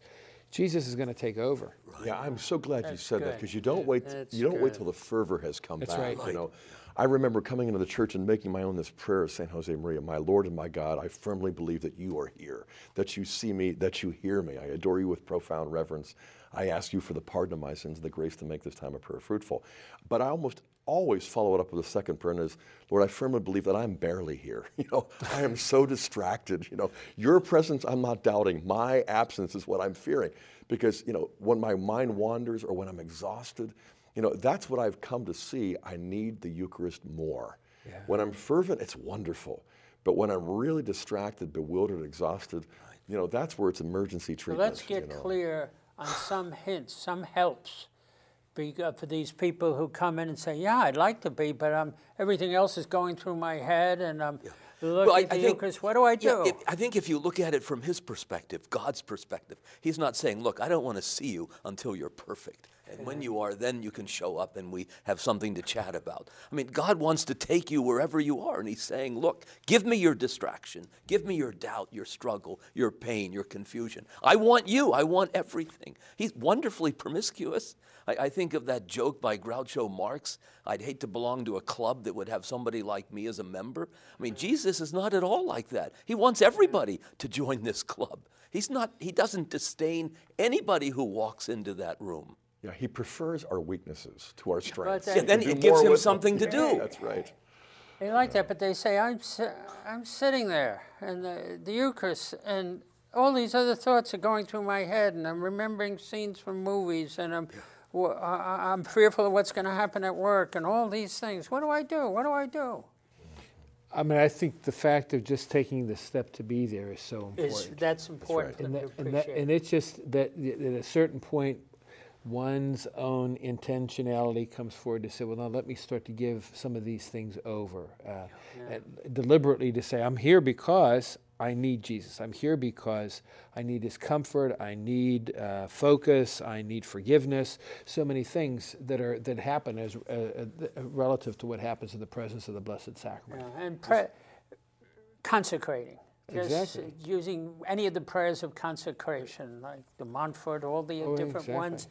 Jesus is going to take over. Yeah, I'm so glad you That's said that because you don't wait. That's you don't wait good. till the fervor has come That's back. right. You know, I remember coming into the church and making my own this prayer of Saint Jose Maria, my Lord and my God. I firmly believe that you are here, that you see me, that you hear me. I adore you with profound reverence. I ask you for the pardon of my sins, the grace to make this time of prayer fruitful. But I almost always follow it up with a second prayer, and is, Lord, I firmly believe that I'm barely here. You know, I am so distracted. You know, your presence I'm not doubting. My absence is what I'm fearing. Because, you know, when my mind wanders or when I'm exhausted, you know, that's what I've come to see. I need the Eucharist more. When I'm fervent, it's wonderful. But when I'm really distracted, bewildered, exhausted, you know, that's where it's emergency Well, treatment. let's get you know. clear on some hints, some helps uh, for these people who come in and say, "Yeah, I'd like to be, but um, everything else is going through my head, and I'm looking at the Eucharist. What do I yeah, do?" I think if you look at it from his perspective, God's perspective, he's not saying, look, I don't want to see you until you're perfect. And when you are, then you can show up and we have something to chat about. I mean, God wants to take you wherever you are. And he's saying, look, give me your distraction. Give me your doubt, your struggle, your pain, your confusion. I want you. I want everything. He's wonderfully promiscuous. I, I think of that joke by Groucho Marx I'd hate to belong to a club that would have somebody like me as a member. I mean, Jesus is not at all like that. He wants everybody to join this club. He's not, he doesn't disdain anybody who walks into that room. Yeah, he prefers our weaknesses to our uh, strengths. then- He Yeah, then it gives him with them. something to do. That's right. They like that, but they say, I'm, si- I'm sitting there, and the, the Eucharist, and all these other thoughts are going through my head, and I'm remembering scenes from movies, and I'm, w- I- I- I'm fearful of what's going to happen at work, and all these things. What do I do? What do I do? I mean, I think the fact of just taking the step to be there is so important. Is, that's important for and, that, and, that, and it's just that at a certain point, one's own intentionality comes forward to say, well, now let me start to give some of these things over. Uh, and deliberately to say, I'm here because I need Jesus. I'm here because I need his comfort. I need uh, focus. I need forgiveness. So many things that, are, that happen as, uh, uh, relative to what happens in the presence of the Blessed Sacrament. Yeah, and pre- consecrating. Just Exactly. using any of the prayers of consecration, like the Montfort, all the Oh, different exactly. ones.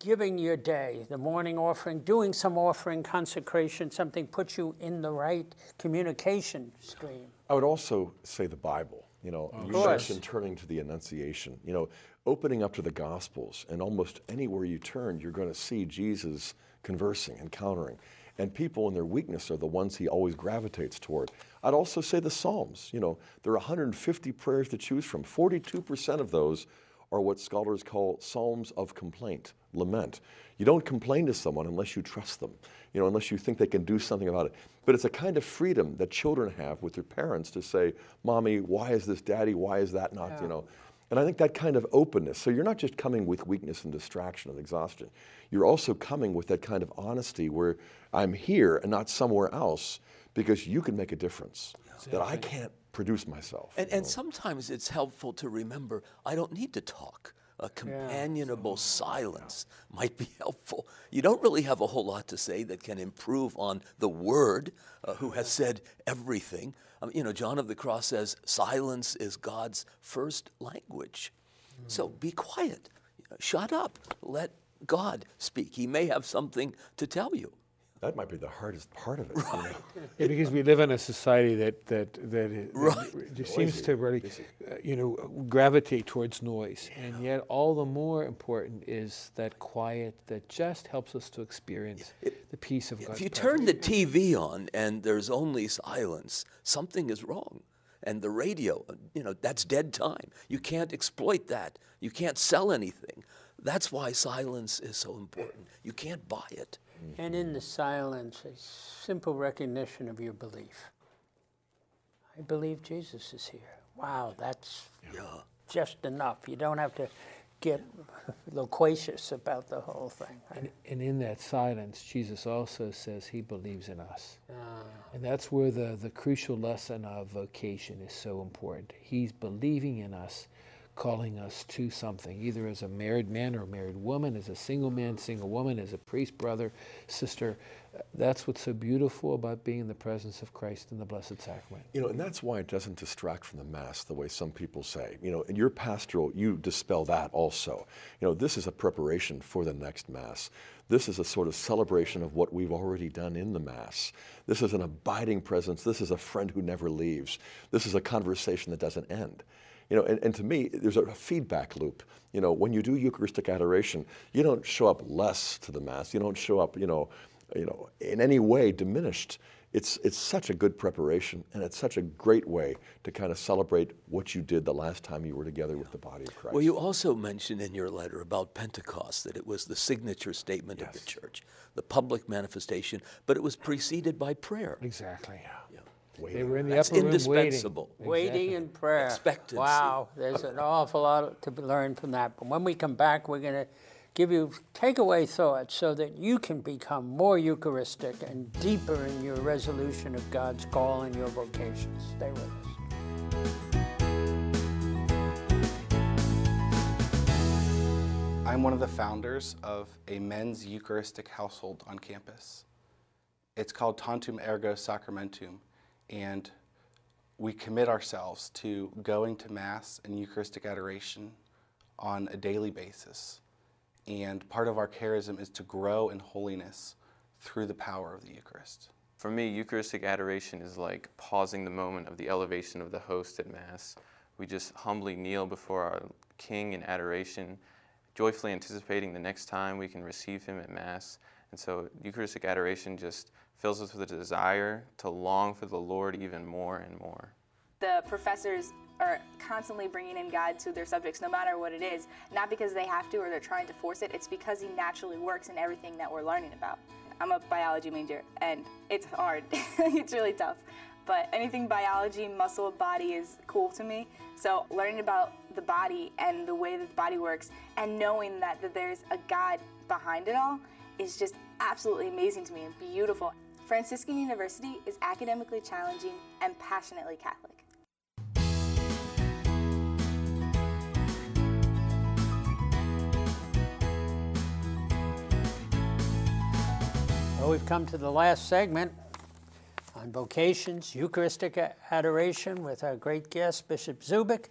Giving your day, the morning offering, doing some offering, consecration, something puts you in the right communication stream. I would also say the Bible. You know, you course. mentioned turning to the Annunciation. You know, opening up to the Gospels, and almost anywhere you turn, you're going to see Jesus conversing, encountering. And people in their weakness are the ones he always gravitates toward. I'd also say the Psalms. You know, there are 150 prayers to choose from. 42% of those are what scholars call psalms of complaint, lament. You don't complain to someone unless you trust them, you know, unless you think they can do something about it. But it's a kind of freedom that children have with their parents to say, "Mommy, why is this? Daddy, why is that not?" You know. And I think that kind of openness. So you're not just coming with weakness and distraction and exhaustion. You're also coming with that kind of honesty where I'm here and not somewhere else because you can make a difference that I can't produce myself. And, and know. sometimes it's helpful to remember I don't need to talk. a companionable silence might be helpful. You don't really have a whole lot to say that can improve on the Word, uh, who has said everything. Um, you know, John of the Cross says, silence is God's first language. So be quiet, shut up, let God speak. He may have something to tell you. That might be the hardest part of it. you know. Yeah, because we live in a society that that that, it- that just seems to really, uh, you know, gravitate towards noise, and yet all the more important is that quiet that just helps us to experience the peace of God. If you presence. turn the TV on and there's only silence, something is wrong. And the radio, you know, that's dead time. You can't exploit that. You can't sell anything. That's why silence is so important. You can't buy it. And in the silence, a simple recognition of your belief. I believe Jesus is here. Wow, that's just enough. You don't have to get loquacious about the whole thing. And, and in that silence, Jesus also says he believes in us. Ah. And that's where the, the crucial lesson of vocation is so important. He's believing in us, calling us to something, either as a married man or a married woman, as a single man, single woman, as a priest, brother, sister. That's what's so beautiful about being in the presence of Christ in the Blessed Sacrament. You know, and that's why it doesn't distract from the Mass the way some people say. You know, in your pastoral, you dispel that also. You know, this is a preparation for the next Mass. This is a sort of celebration of what we've already done in the Mass. This is an abiding presence. This is a friend who never leaves. This is a conversation that doesn't end. You know, and, and to me, there's a feedback loop. You know, when you do Eucharistic adoration, you don't show up less to the Mass. You don't show up, you know, you know, in any way diminished. It's, it's such a good preparation, and it's such a great way to kind of celebrate what you did the last time you were together with the body of Christ. Well, you also mentioned in your letter about Pentecost that it was the signature statement of the church, the public manifestation, but it was preceded by prayer. Exactly. Yeah. They were in the That's upper room waiting. indispensable. Waiting and prayer. Expectancy. Wow, there's an awful lot to learn from that. But when we come back, we're going to give you takeaway thoughts so that you can become more Eucharistic and deeper in your resolution of God's call and your vocations. Stay with us. I'm one of the founders of a men's Eucharistic household on campus. It's called Tantum Ergo Sacramentum, and we commit ourselves to going to Mass and Eucharistic adoration on a daily basis. And part of our charism is to grow in holiness through the power of the Eucharist. For me, Eucharistic adoration is like pausing the moment of the elevation of the host at Mass. We just humbly kneel before our King in adoration, joyfully anticipating the next time we can receive Him at Mass. And so, Eucharistic adoration just fills us with a desire to long for the Lord even more and more. the professors are constantly bringing in God to their subjects, no matter what it is. Not because they have to or they're trying to force it, it's because He naturally works in everything that we're learning about. I'm a biology major, and it's hard. it's really tough. But anything biology, muscle, body is cool to me. So learning about the body and the way that the body works and knowing that, that there's a God behind it all is just absolutely amazing to me and beautiful. Franciscan University is academically challenging and passionately Catholic. Well, we've come to the last segment on vocations, Eucharistic adoration with our great guest, Bishop Zubik.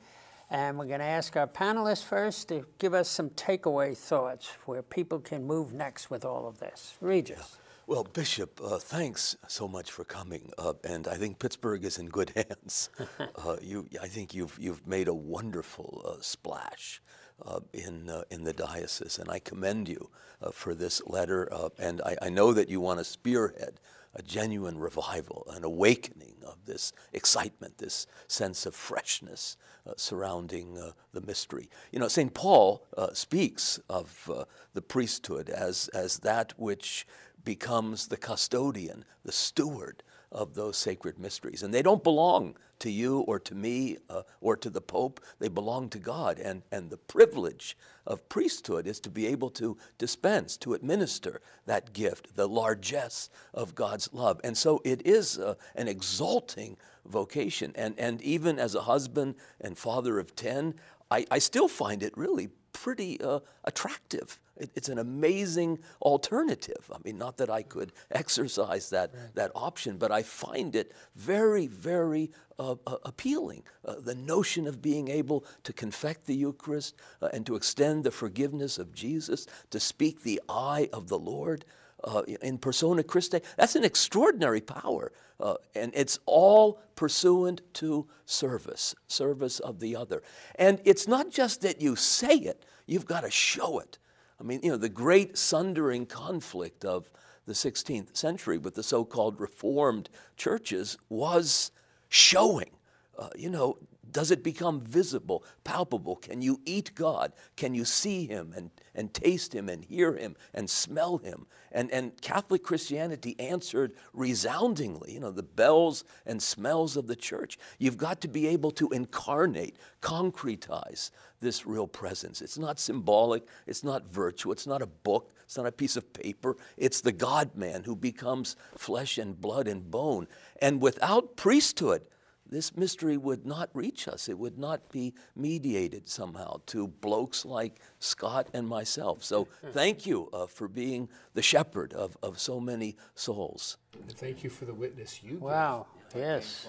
And we're going to ask our panelists first to give us some takeaway thoughts where people can move next with all of this. Regis. Well, Bishop, uh, thanks so much for coming, uh, and I think Pittsburgh is in good hands. uh, you, I think you've you've made a wonderful uh, splash uh, in uh, in the diocese, and I commend you uh, for this letter. Uh, and I, I know that you want to spearhead a genuine revival, an awakening of this excitement, this sense of freshness uh, surrounding uh, the mystery. You know, St. Paul uh, speaks of uh, the priesthood as, as that which becomes the custodian, the steward of those sacred mysteries. And they don't belong to you or to me uh, or to the Pope, they belong to God. And, and the privilege of priesthood is to be able to dispense, to administer that gift, the largesse of God's love. And so it is uh, an exalting vocation. And, and even as a husband and father of 10, I, I still find it really pretty uh, attractive. It, it's an amazing alternative. I mean, not that I could exercise that, that option, but I find it very, very uh, uh, appealing. Uh, the notion of being able to confect the Eucharist uh, and to extend the forgiveness of Jesus, to speak the I of the Lord uh, in persona Christi, that's an extraordinary power. Uh, and it's all pursuant to service, service of the other. And it's not just that you say it, you've got to show it. I mean, you know, the great sundering conflict of the 16th century with the so called Reformed churches was showing. Uh, you know, does it become visible, palpable? Can you eat God? Can you see Him and, and taste Him and hear Him and smell Him? And, and Catholic Christianity answered resoundingly, you know, the bells and smells of the church. You've got to be able to incarnate, concretize this real presence. It's not symbolic, it's not virtue, it's not a book, it's not a piece of paper. It's the God man who becomes flesh and blood and bone. And without priesthood, this mystery would not reach us. It would not be mediated somehow to blokes like Scott and myself. So thank you uh, for being the shepherd of, of so many souls. And thank you for the witness you Wow, yes.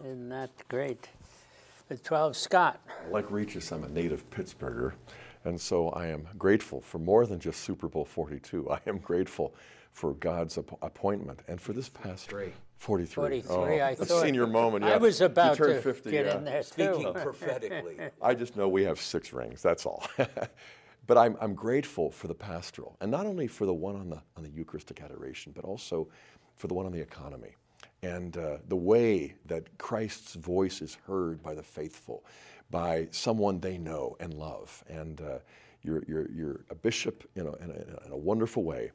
Isn't that great? The 12 Scott. Like Regis, I'm a native Pittsburgher, and so I am grateful for more than just Super Bowl 42. I am grateful for God's ap- appointment and for this past 43. 43, Oh, I a thought. senior moment. yeah. I was about turned to 50, get yeah. in there Speaking too. prophetically. I just know we have six rings. That's all. but I'm, I'm grateful for the pastoral, and not only for the one on the on the Eucharistic adoration, but also for the one on the economy, and uh, the way that Christ's voice is heard by the faithful, by someone they know and love, and uh, you're, you're, you're a bishop, you know, in a, in a wonderful way.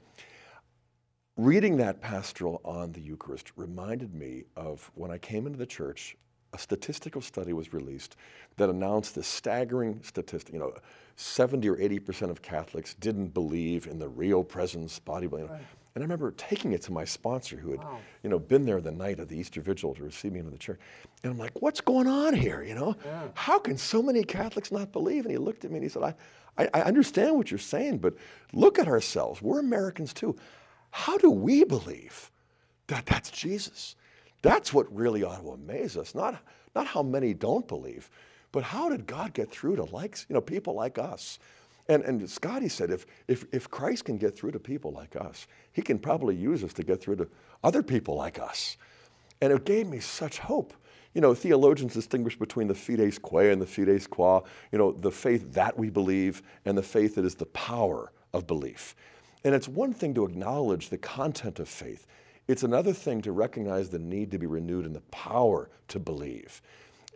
Reading that pastoral on the Eucharist reminded me of when I came into the church, a statistical study was released that announced this staggering statistic. You know, 70 or 80 percent of Catholics didn't believe in the real presence, body, you know. And I remember taking it to my sponsor, who had, you know, been there the night of the Easter Vigil to receive me into the church. And I'm like, "What's going on here? You know, how can so many Catholics not believe?" And he looked at me and he said, "I, I, I understand what you're saying, but look at ourselves. We're Americans too. How do we believe that that's Jesus? That's what really ought to amaze us. Not, not how many don't believe, but how did God get through to likes, you know, people like us? And, and Scotty said, if, if, if Christ can get through to people like us, he can probably use us to get through to other people like us. And it gave me such hope. You know, theologians distinguish between the fides quae and the fides qua, you know, the faith that we believe and the faith that is the power of belief. And it's one thing to acknowledge the content of faith, it's another thing to recognize the need to be renewed and the power to believe.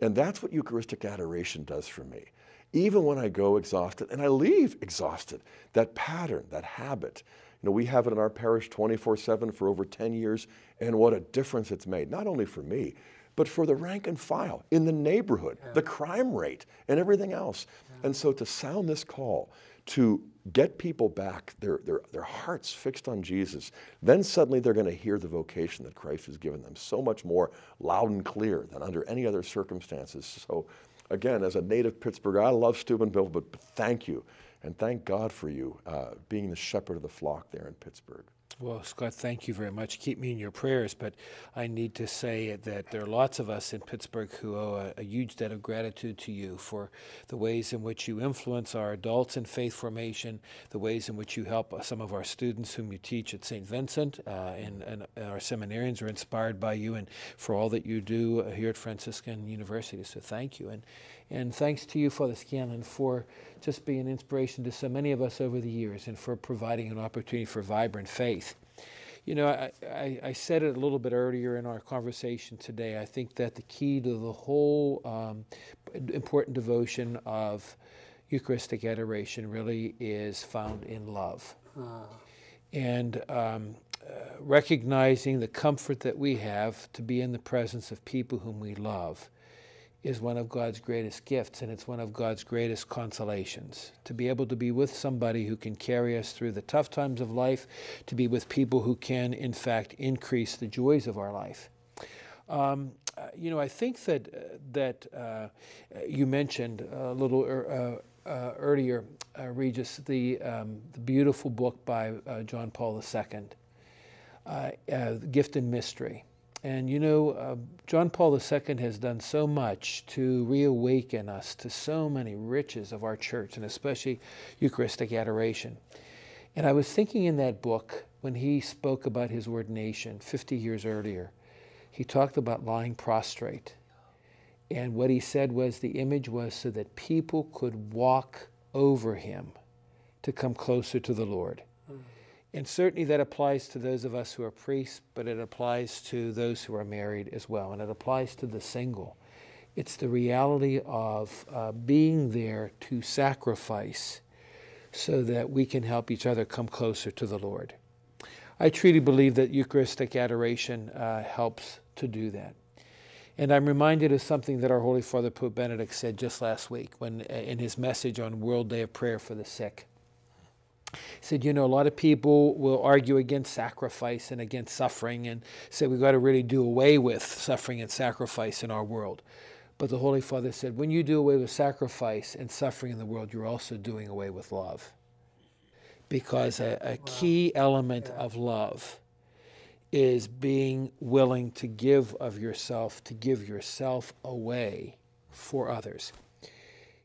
And that's what Eucharistic adoration does for me. Even when I go exhausted, and I leave exhausted, that pattern, that habit, you know, we have it in our parish 24 7 for over 10 years, and what a difference it's made, not only for me, but for the rank and file in the neighborhood, the crime rate, and everything else. And so to sound this call, to get people back, their, their, their hearts fixed on Jesus, then suddenly they're going to hear the vocation that Christ has given them so much more loud and clear than under any other circumstances. So, again, as a native Pittsburgher, I love Steubenville, but thank you. And thank God for you uh, being the shepherd of the flock there in Pittsburgh. Well, Scott, thank you very much. Keep me in your prayers, but I need to say that there are lots of us in Pittsburgh who owe a, a, huge debt of gratitude to you for the ways in which you influence our adults in faith formation, the ways in which you help some of our students whom you teach at St. Vincent, uh, and, and, our seminarians are inspired by you, and for all that you do here at Franciscan University. So thank you. And, and thanks to you, Father Scanlan, for just being an inspiration to so many of us over the years and for providing an opportunity for vibrant faith. You know, I, I, I, said it a little bit earlier in our conversation today. I think that the key to the whole um, important devotion of Eucharistic adoration really is found in love. And um, uh, recognizing the comfort that we have to be in the presence of people whom we love is one of God's greatest gifts, and it's one of God's greatest consolations. To be able to be with somebody who can carry us through the tough times of life, to be with people who can, in fact, increase the joys of our life. Um, you know, I think that that uh, you mentioned a little er, uh, earlier, uh, Regis, the, um, the beautiful book by uh, John Paul II, Gift and Mystery. And you know, uh, John Paul II has done so much to reawaken us to so many riches of our church, and especially Eucharistic adoration. And I was thinking in that book, when he spoke about his ordination 50 years earlier, he talked about lying prostrate. And what he said was the image was so that people could walk over him to come closer to the Lord. And certainly that applies to those of us who are priests, but it applies to those who are married as well, and it applies to the single. It's the reality of uh, being there to sacrifice so that we can help each other come closer to the Lord. I truly believe that Eucharistic adoration uh, helps to do that. And I'm reminded of something that our Holy Father Pope Benedict said just last week when, uh, in his message on World Day of Prayer for the Sick. He said, you know, a lot of people will argue against sacrifice and against suffering and say we've got to really do away with suffering and sacrifice in our world. But the Holy Father said, when you do away with sacrifice and suffering in the world, you're also doing away with love. Because a, a key element of love is being willing to give of yourself, to give yourself away for others.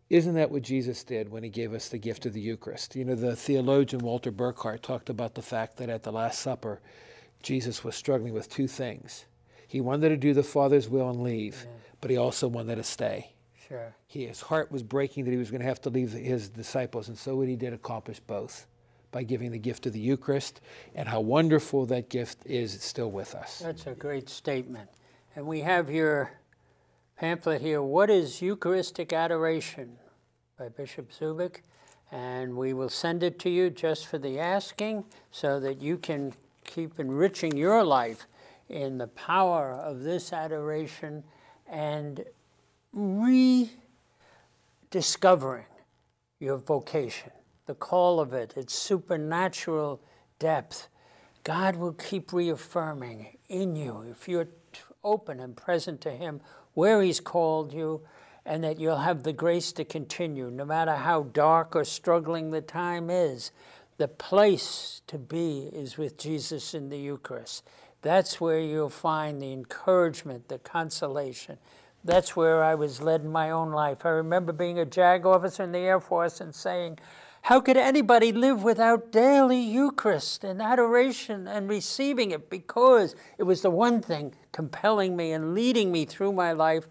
Isn't that what Jesus did when he gave us the gift of the Eucharist? You know, the theologian Walter Burghardt talked about the fact that at the Last Supper, Jesus was struggling with two things. He wanted to do the Father's will and leave, but he also wanted to stay. Sure. He, his heart was breaking that he was going to have to leave his disciples, and so what he did accomplish both by giving the gift of the Eucharist, and how wonderful that gift is, it's still with us. That's a great statement. And we have your pamphlet here, What is Eucharistic Adoration? by Bishop Zubik. And we will send it to you just for the asking so that you can keep enriching your life in the power of this adoration and rediscovering your vocation, the call of it, its supernatural depth. God will keep reaffirming in you if you're open and present to Him where He's called you, and that you'll have the grace to continue, no matter how dark or struggling the time is. The place to be is with Jesus in the Eucharist. That's where you'll find the encouragement, the consolation. That's where I was led in my own life. I remember being a JAG officer in the Air Force and saying, How could anybody live without daily Eucharist and adoration and receiving it? Because it was the one thing compelling me and leading me through my life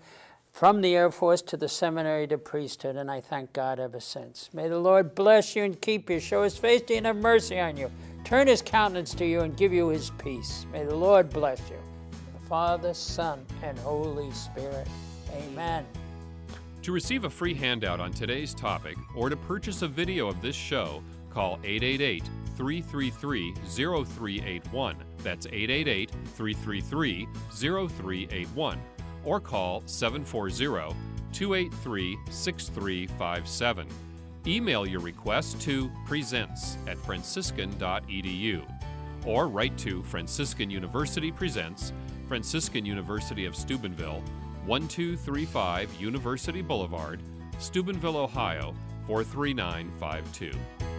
from the Air Force to the seminary to priesthood, and I thank God ever since. May the Lord bless you and keep you, show his face to you and have mercy on you, turn his countenance to you and give you his peace. May the Lord bless you. The Father, Son, and Holy Spirit. Amen. To receive a free handout on today's topic or to purchase a video of this show, call 888 333 0381. That's 888 333 0381 or call 740 283 6357. Email your request to presents at franciscan.edu or write to Franciscan University Presents, Franciscan University of Steubenville, 1235 University Boulevard, Steubenville, Ohio 43952.